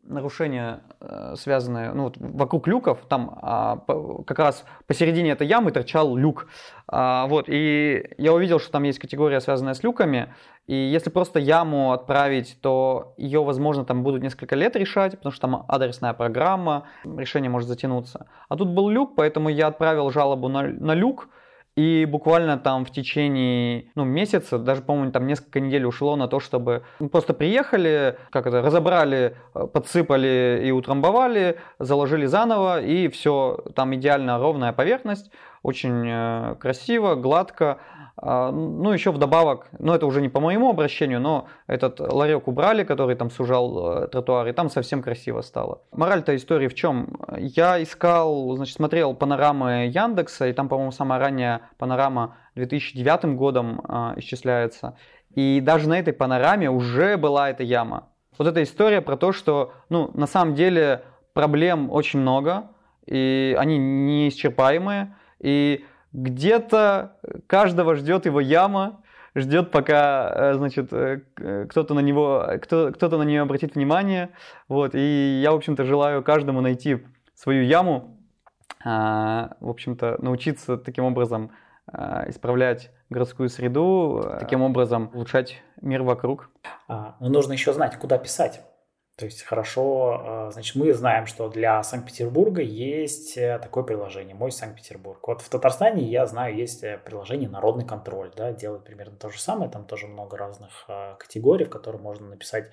нарушения, э, связанные ну, вот вокруг люков, там а, как раз посередине этой ямы торчал люк. А, вот, и я увидел, что там есть категория, связанная с люками, и если просто яму отправить, то ее, возможно, там будут несколько лет решать, потому что там адресная программа, решение может затянуться. А тут был люк, поэтому я отправил жалобу на, на люк, и буквально там в течение ну, месяца, даже, по-моему, там несколько недель ушло на то, чтобы ну, просто приехали, как это, разобрали, э, подсыпали и утрамбовали, заложили заново, и все, там идеально ровная поверхность, очень э, красиво, гладко. А, ну, еще вдобавок, ну, это уже не по моему обращению, но этот ларек убрали, который там сужал э, тротуар, и там совсем красиво стало. Мораль-то истории в чем? Я искал, значит, смотрел панорамы Яндекса, и там, по-моему, самая ранняя панорама 2009 годом э, исчисляется. И даже на этой панораме уже была эта яма. Вот эта история про то, что, ну, на самом деле проблем очень много, и они неисчерпаемые, и где-то каждого ждет его яма, ждет, пока, э, значит, э, кто-то на него, кто, кто-то на нее обратит внимание. Вот, и я, в общем-то, желаю каждому найти свою яму, а, в общем-то, научиться таким образом а, исправлять городскую среду, таким образом улучшать мир вокруг. А, но нужно еще знать, куда писать. То есть хорошо, э, значит, мы знаем, что для Санкт-Петербурга есть э, такое приложение «Мой Санкт-Петербург». Вот в Татарстане, я знаю, есть э, приложение «Народный контроль», да, делает примерно то же самое, там тоже много разных категорий, в которые можно написать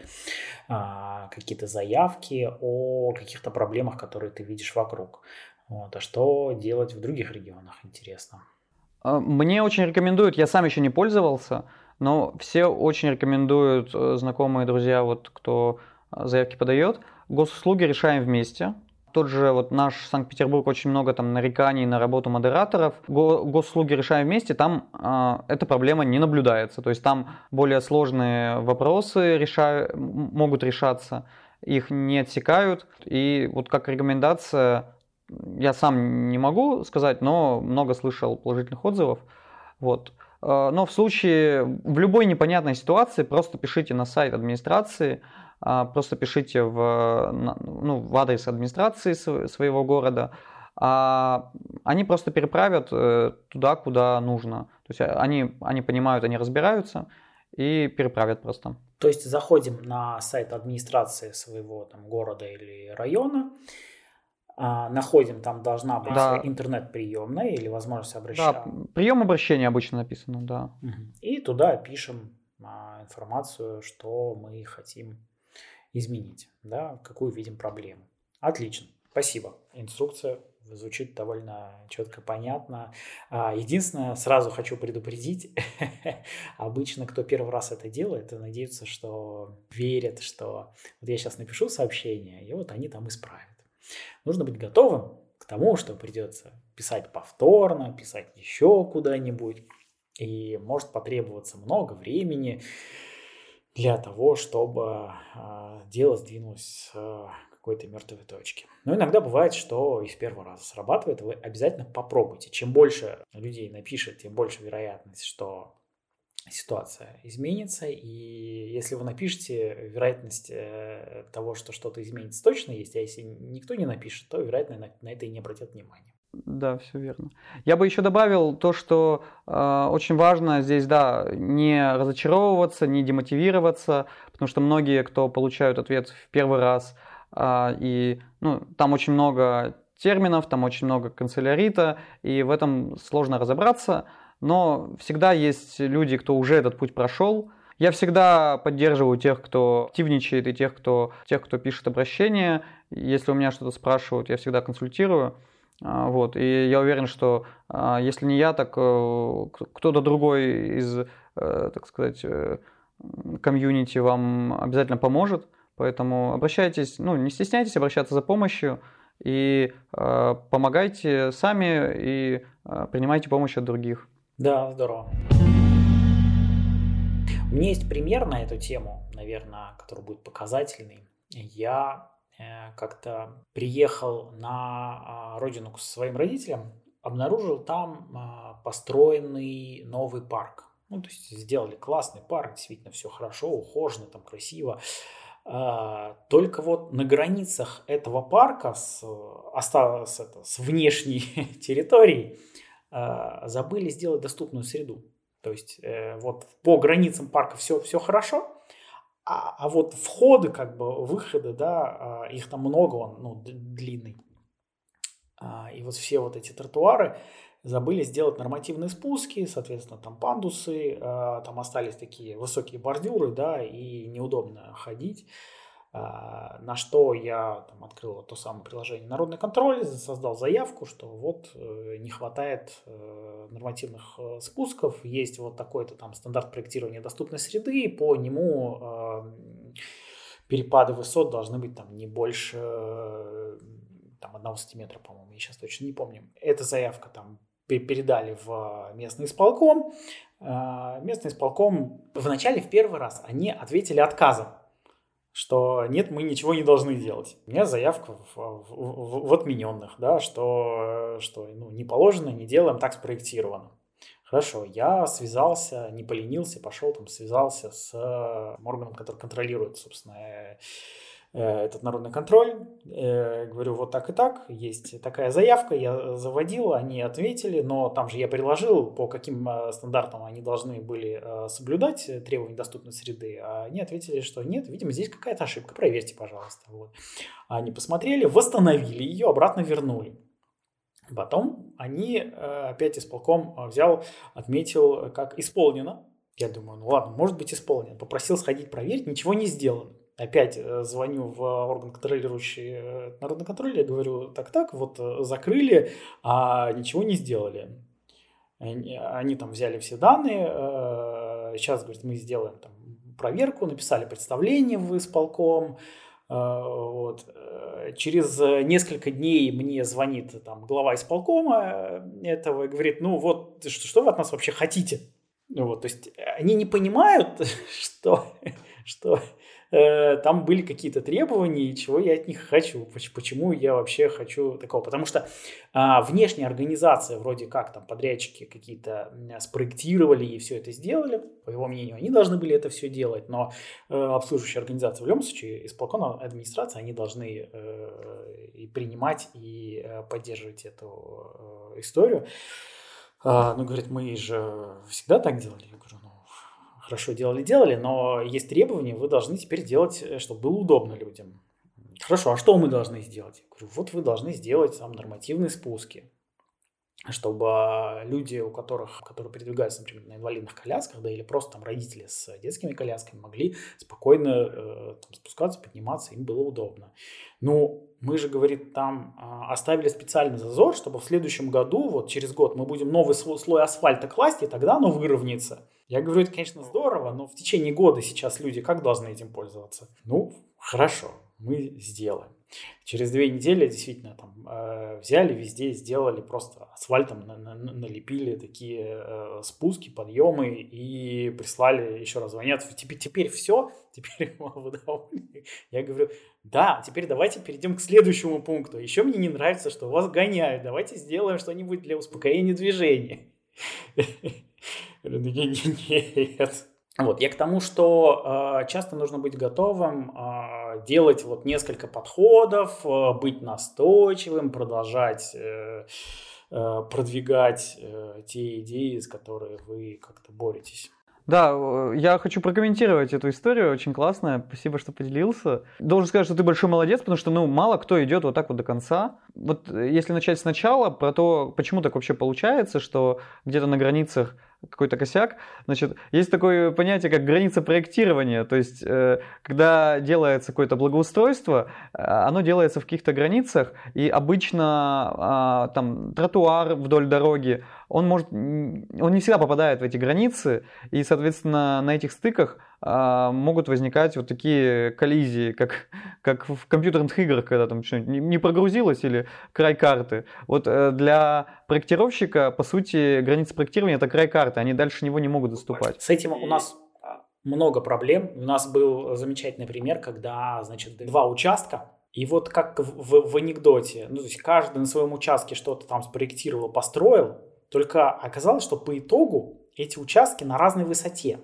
а, какие-то заявки о каких-то проблемах, которые ты видишь вокруг. Вот. А что делать в других регионах, интересно? А, мне очень рекомендуют, я сам еще не пользовался, но все очень рекомендуют знакомые друзья, вот кто заявки подает. Госуслуги решаем вместе. Тот же вот наш Санкт-Петербург очень много там нареканий на работу модераторов. Госуслуги решаем вместе, там э, эта проблема не наблюдается. То есть там более сложные вопросы решаю, могут решаться, их не отсекают. И вот как рекомендация, я сам не могу сказать, но много слышал положительных отзывов. Вот. А, но в случае, в любой непонятной ситуации просто пишите на сайт администрации, просто пишите в, ну, в адрес администрации своего города, а они просто переправят э, туда, куда нужно. То есть они, они понимают, они разбираются и переправят просто. То есть заходим на сайт администрации своего там, города или района, а, находим, там должна быть да. интернет-приемная или возможность обращения. Да, прием обращения обычно написано, да. И туда пишем а, информацию, что мы хотим изменить, да, какую видим проблему. Отлично, спасибо. Инструкция звучит довольно четко, понятно. А, единственное, сразу хочу предупредить, обычно кто первый раз это делает, надеются, что верят, что вот я сейчас напишу сообщение, и вот они там исправят. Нужно быть готовым к тому, что придется писать повторно, писать еще куда-нибудь, и может потребоваться много времени, для того, чтобы э, дело сдвинулось с какой-то мертвой точки. Но иногда бывает, что из первого раза срабатывает, вы обязательно попробуйте. Чем больше людей напишет, тем больше вероятность, что ситуация изменится. И если вы напишете, вероятность э, того, что что-то изменится, точно есть. А если никто не напишет, то, вероятно, на, на это и не обратят внимания. Да, все верно. Я бы еще добавил то, что э, очень важно здесь, да, не разочаровываться, не демотивироваться, потому что многие, кто получают ответ в первый раз, э, и ну, там очень много терминов, там очень много канцелярита, и в этом сложно разобраться, но всегда есть люди, кто уже этот путь прошел, Я всегда поддерживаю тех, кто активничает, и тех, кто, тех, кто пишет обращения. Если у меня что-то спрашивают, я всегда консультирую. А, вот. И я уверен, что а, если не я, так э, кто-то другой из, э, так сказать, э, комьюнити вам обязательно поможет. Поэтому обращайтесь, ну, не стесняйтесь обращаться за помощью и э, помогайте сами и э, принимайте помощь от других. Да, здорово. У меня есть пример на эту тему, наверное, который будет показательный. Я как-то приехал на э, родину к своим родителям, обнаружил там э, построенный новый парк. Ну, то есть сделали классный парк, действительно все хорошо, ухожено, там красиво. А, только вот на границах этого парка с, осталось это, с внешней территорией а, забыли сделать доступную среду. То есть э, вот по границам парка все, все хорошо, а, а вот входы, как бы выходы, да, а, их там много, он ну, длинный. И вот все вот эти тротуары, забыли сделать нормативные спуски, соответственно, там пандусы, э, там остались такие высокие бордюры, да, и неудобно ходить. Э, на что я там, открыл то самое приложение «Народный контроль», создал заявку, что вот э, не хватает нормативных спусков, есть вот такой-то там стандарт проектирования доступной среды, по нему перепады высот должны быть там не больше там, одного сантиметра, по-моему, я сейчас точно не помню. Эта заявка там передали в местный исполком. А, местный исполком вначале в первый раз они ответили отказом, что нет, мы ничего не должны делать. У меня заявка в, в, в отмененных, да, что, что ну, не положено, не делаем, так спроектировано. Хорошо, я связался, не поленился, пошел там, связался с органом, который контролирует, собственно, Э, этот народный контроль. Э, говорю, вот так и так, есть такая заявка, я заводил, они ответили, но там же я приложил, по каким э, стандартам они должны были соблюдать требования доступной среды, а они ответили, что нет, видимо, здесь какая-то ошибка, проверьте, пожалуйста. Вот. Они посмотрели, восстановили ее, обратно вернули. Потом они опять исполком взял, отметил, как исполнено. Я думаю, ну ладно, может быть исполнено. Попросил сходить проверить, ничего не сделано опять э, звоню в орган контролирующий э, народный контроль, я говорю, так-так, вот э, закрыли, а ничего не сделали. Они, они там взяли все данные, сейчас, говорит, мы сделаем там проверку, написали представление в исполком, вот. Через несколько дней мне звонит там глава исполкома этого и говорит, ну вот, что, что вы от нас вообще хотите? Вот, то есть они не понимают, что, что Э, там были какие-то требования, и чего я от них хочу, почему я вообще хочу такого. Потому что а, внешняя организация, вроде как там подрядчики какие-то спроектировали и все это сделали, по его мнению, они должны были это все делать, но э, обслуживающая организация в любом случае, исполкон администрация, они должны э, и принимать, и э, поддерживать эту э, историю. А, ну, говорит, мы же всегда так делали. Я говорю, хорошо делали-делали, но есть требования, вы должны теперь делать, э, чтобы было удобно людям. Хорошо, а что мы должны сделать? Я говорю, вот вы должны сделать там нормативные спуски, чтобы люди, у которых, которые передвигаются, например, на инвалидных колясках, да, или просто там родители с детскими колясками могли спокойно э, там, спускаться, подниматься, им было удобно. Ну, мы же, говорит, там э, оставили специальный зазор, чтобы в следующем году, вот через год, мы будем новый слой асфальта класть, и тогда оно выровняется. Я говорю, это, конечно, здорово, но в течение года сейчас люди как должны этим пользоваться? Ну, хорошо, мы сделаем. Через две недели действительно там э, взяли везде, сделали просто асфальтом на, на, налепили такие э, спуски, подъемы и прислали еще раз звонят. Теперь, теперь все, теперь. Я говорю, да, теперь давайте перейдем к следующему пункту. Еще мне не нравится, что вас гоняют. Давайте сделаем что-нибудь для успокоения движения. Нет. Вот, я к тому, что э, часто нужно быть готовым э, делать вот несколько подходов, э, быть настойчивым, продолжать э, э, продвигать э, те идеи, с которыми вы как-то боретесь. Да, я хочу прокомментировать эту историю, очень классная, спасибо, что поделился. Должен сказать, что ты большой молодец, потому что, ну, мало кто идет вот так вот до конца. Вот э, если начать сначала, про то, почему так вообще получается, что где-то на границах какой-то косяк. Значит, есть такое понятие, как граница проектирования. То есть, э, когда делается какое-то благоустройство, э, оно делается в каких-то границах, и обычно э, там тротуар вдоль дороги, он может, он не всегда попадает в эти границы, и, соответственно, на этих стыках а, могут возникать вот такие коллизии, как, как в компьютерных играх, когда там что-нибудь не прогрузилось или край карты. Вот э, для проектировщика, по сути, граница проектирования это край карты, они дальше него не могут доступать. С этим у нас а, много проблем. У нас был замечательный пример, когда, значит, два участка, и вот как в, в анекдоте, ну, то есть каждый на своем участке что-то там спроектировал, построил, только оказалось, что по итогу эти участки на разной высоте.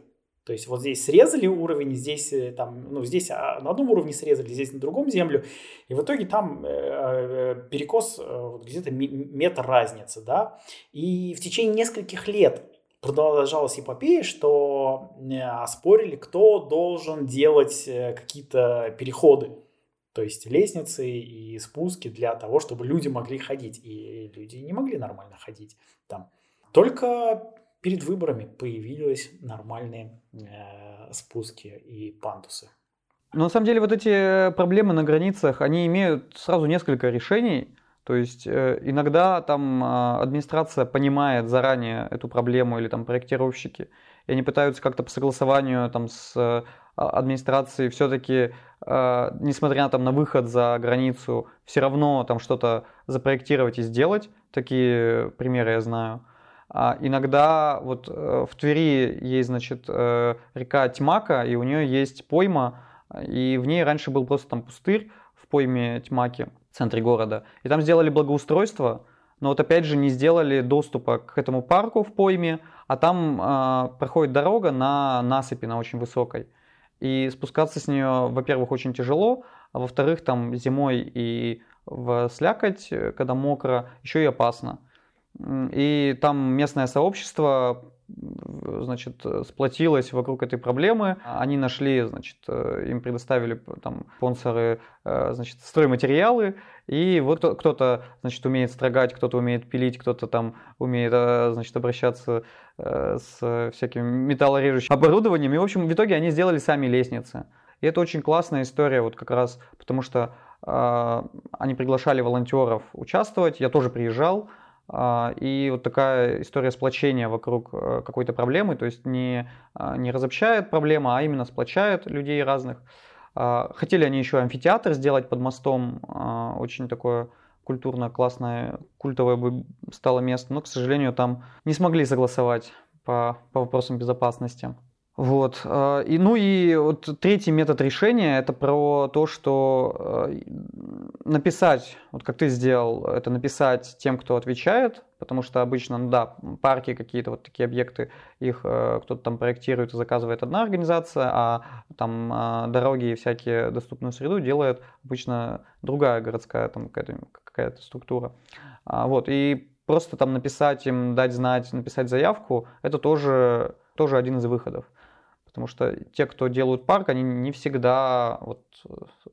То есть вот здесь срезали уровень, здесь э, там, ну здесь а, на одном уровне срезали, здесь на другом землю, и в итоге там э, э перекос где-то метр разницы, да. И в течение нескольких лет продолжалась эпопея, что спорили, кто должен делать какие-то переходы, то есть лестницы и спуски для того, чтобы люди могли ходить, и люди не могли нормально ходить там. Только перед выборами появились нормальные э, спуски и пандусы. Но на самом деле вот эти проблемы на границах, они имеют сразу несколько решений. То есть э, иногда там э, администрация понимает заранее эту проблему или там проектировщики, и они пытаются как-то по согласованию там с э, администрацией все-таки, э, несмотря там на выход за границу, все равно там что-то запроектировать и сделать. Такие примеры я знаю. А иногда вот э, в Твери есть, значит, э, река Тьмака, и у нее есть пойма, и в ней раньше был просто там пустырь в пойме Тьмаки в центре города. И там сделали благоустройство, но вот опять же не сделали доступа к этому парку в пойме, а там э, проходит дорога на насыпи, на очень высокой. И спускаться с нее, во-первых, очень тяжело, а во-вторых, там зимой и в слякоть, э, когда мокро, еще и опасно. И там местное сообщество значит, сплотилось вокруг этой проблемы. Они нашли, значит, э, им предоставили там спонсоры, э, значит, стройматериалы. И вот кто-то, значит, умеет строгать, кто-то умеет пилить, кто-то там умеет, э, значит, обращаться с всяким металлорежущим оборудованием. И, в общем, в итоге они сделали сами лестницы. И это очень классная история, вот как раз потому что э, они приглашали волонтеров участвовать. Я тоже приезжал. А, и вот такая история сплочения вокруг э, какой-то проблемы, то есть не, а, не разобщает проблему, а именно сплочает людей разных. А, хотели они еще амфитеатр сделать под мостом, очень такое культурно классное, культовое бы стало место, но, к сожалению, там не смогли согласовать по, по вопросам безопасности. Вот. Э, и, ну и вот третий метод решения это про то, что э, написать, вот как ты сделал, это написать тем, кто отвечает, потому что обычно, ну да, парки какие-то вот такие объекты, их э, кто-то там проектирует и заказывает одна организация, а там дороги и всякие доступную среду делает обычно другая городская там какая-то, какая-то структура. А, вот. И просто там написать им, дать знать, написать заявку, это тоже, тоже один из выходов. Потому что те, кто делают парк, они не всегда вот,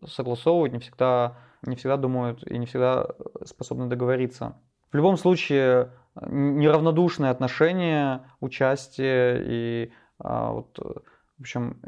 согласовывают, не всегда, не всегда думают и не всегда способны договориться. В любом случае, неравнодушное отношение, участие и а, вот, в общем,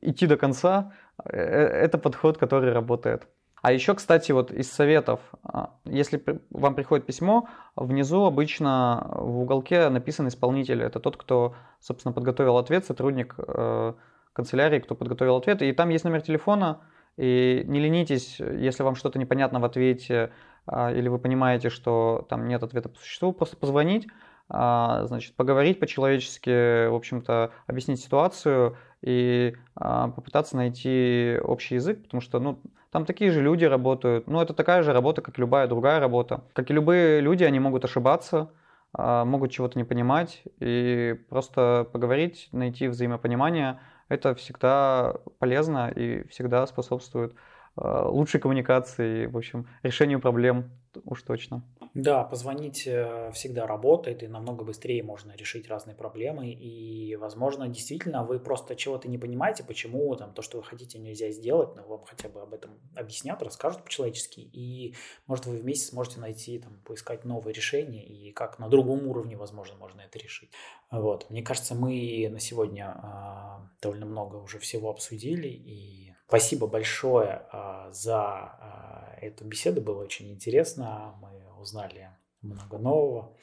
идти до конца э, – это подход, который работает. А еще, кстати, вот из советов, а, если вам приходит письмо, внизу обычно в уголке написан исполнитель. Это тот, кто, собственно, подготовил ответ, сотрудник э, канцелярии, кто подготовил ответ. И там есть номер телефона. И не ленитесь, если вам что-то непонятно в ответе, а, или вы понимаете, что там нет ответа по существу, просто позвонить, а, значит, поговорить по-человечески, в общем-то, объяснить ситуацию и попытаться найти общий язык, потому что, ну, там такие же люди работают. Ну, это такая же работа, как любая другая работа. Как и любые люди, они могут ошибаться, а, могут чего-то не понимать. И просто поговорить, найти взаимопонимание, это всегда полезно и всегда способствует а, лучшей коммуникации, в общем, решению проблем уж точно. Да, позвонить э, всегда работает, и намного быстрее можно решить разные проблемы. И, возможно, действительно, вы просто чего-то не понимаете, почему там то, что вы хотите, нельзя сделать, но вам хотя бы об этом объяснят, расскажут по-человечески. И, может, вы вместе сможете найти, там, поискать новые решения, и как на другом уровне, возможно, можно это решить. Вот. Мне кажется, мы на сегодня э, довольно много уже всего обсудили, и спасибо большое э, за э, эту беседу, было очень интересно. Мы узнали много нового.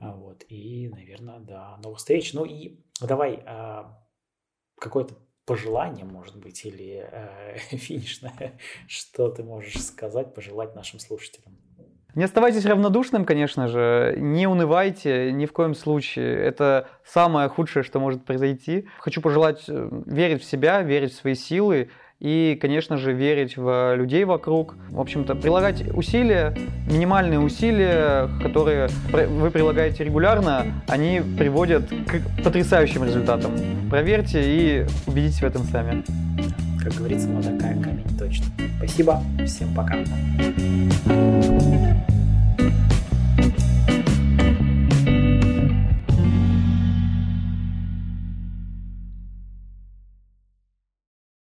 А, вот. И, наверное, до новых встреч. Ну и давай а, какое-то пожелание, может быть, или э, финишное, что ты можешь сказать, пожелать нашим слушателям? Не оставайтесь равнодушным, конечно же, не унывайте ни в коем случае. Это самое худшее, что может произойти. Хочу пожелать э, верить в себя, верить в свои силы и, конечно же, верить в людей вокруг. В общем-то, прилагать усилия, минимальные усилия, которые вы прилагаете регулярно, они приводят к потрясающим результатам. Проверьте и убедитесь в этом сами. Как говорится, такая камень точно. Спасибо, всем пока.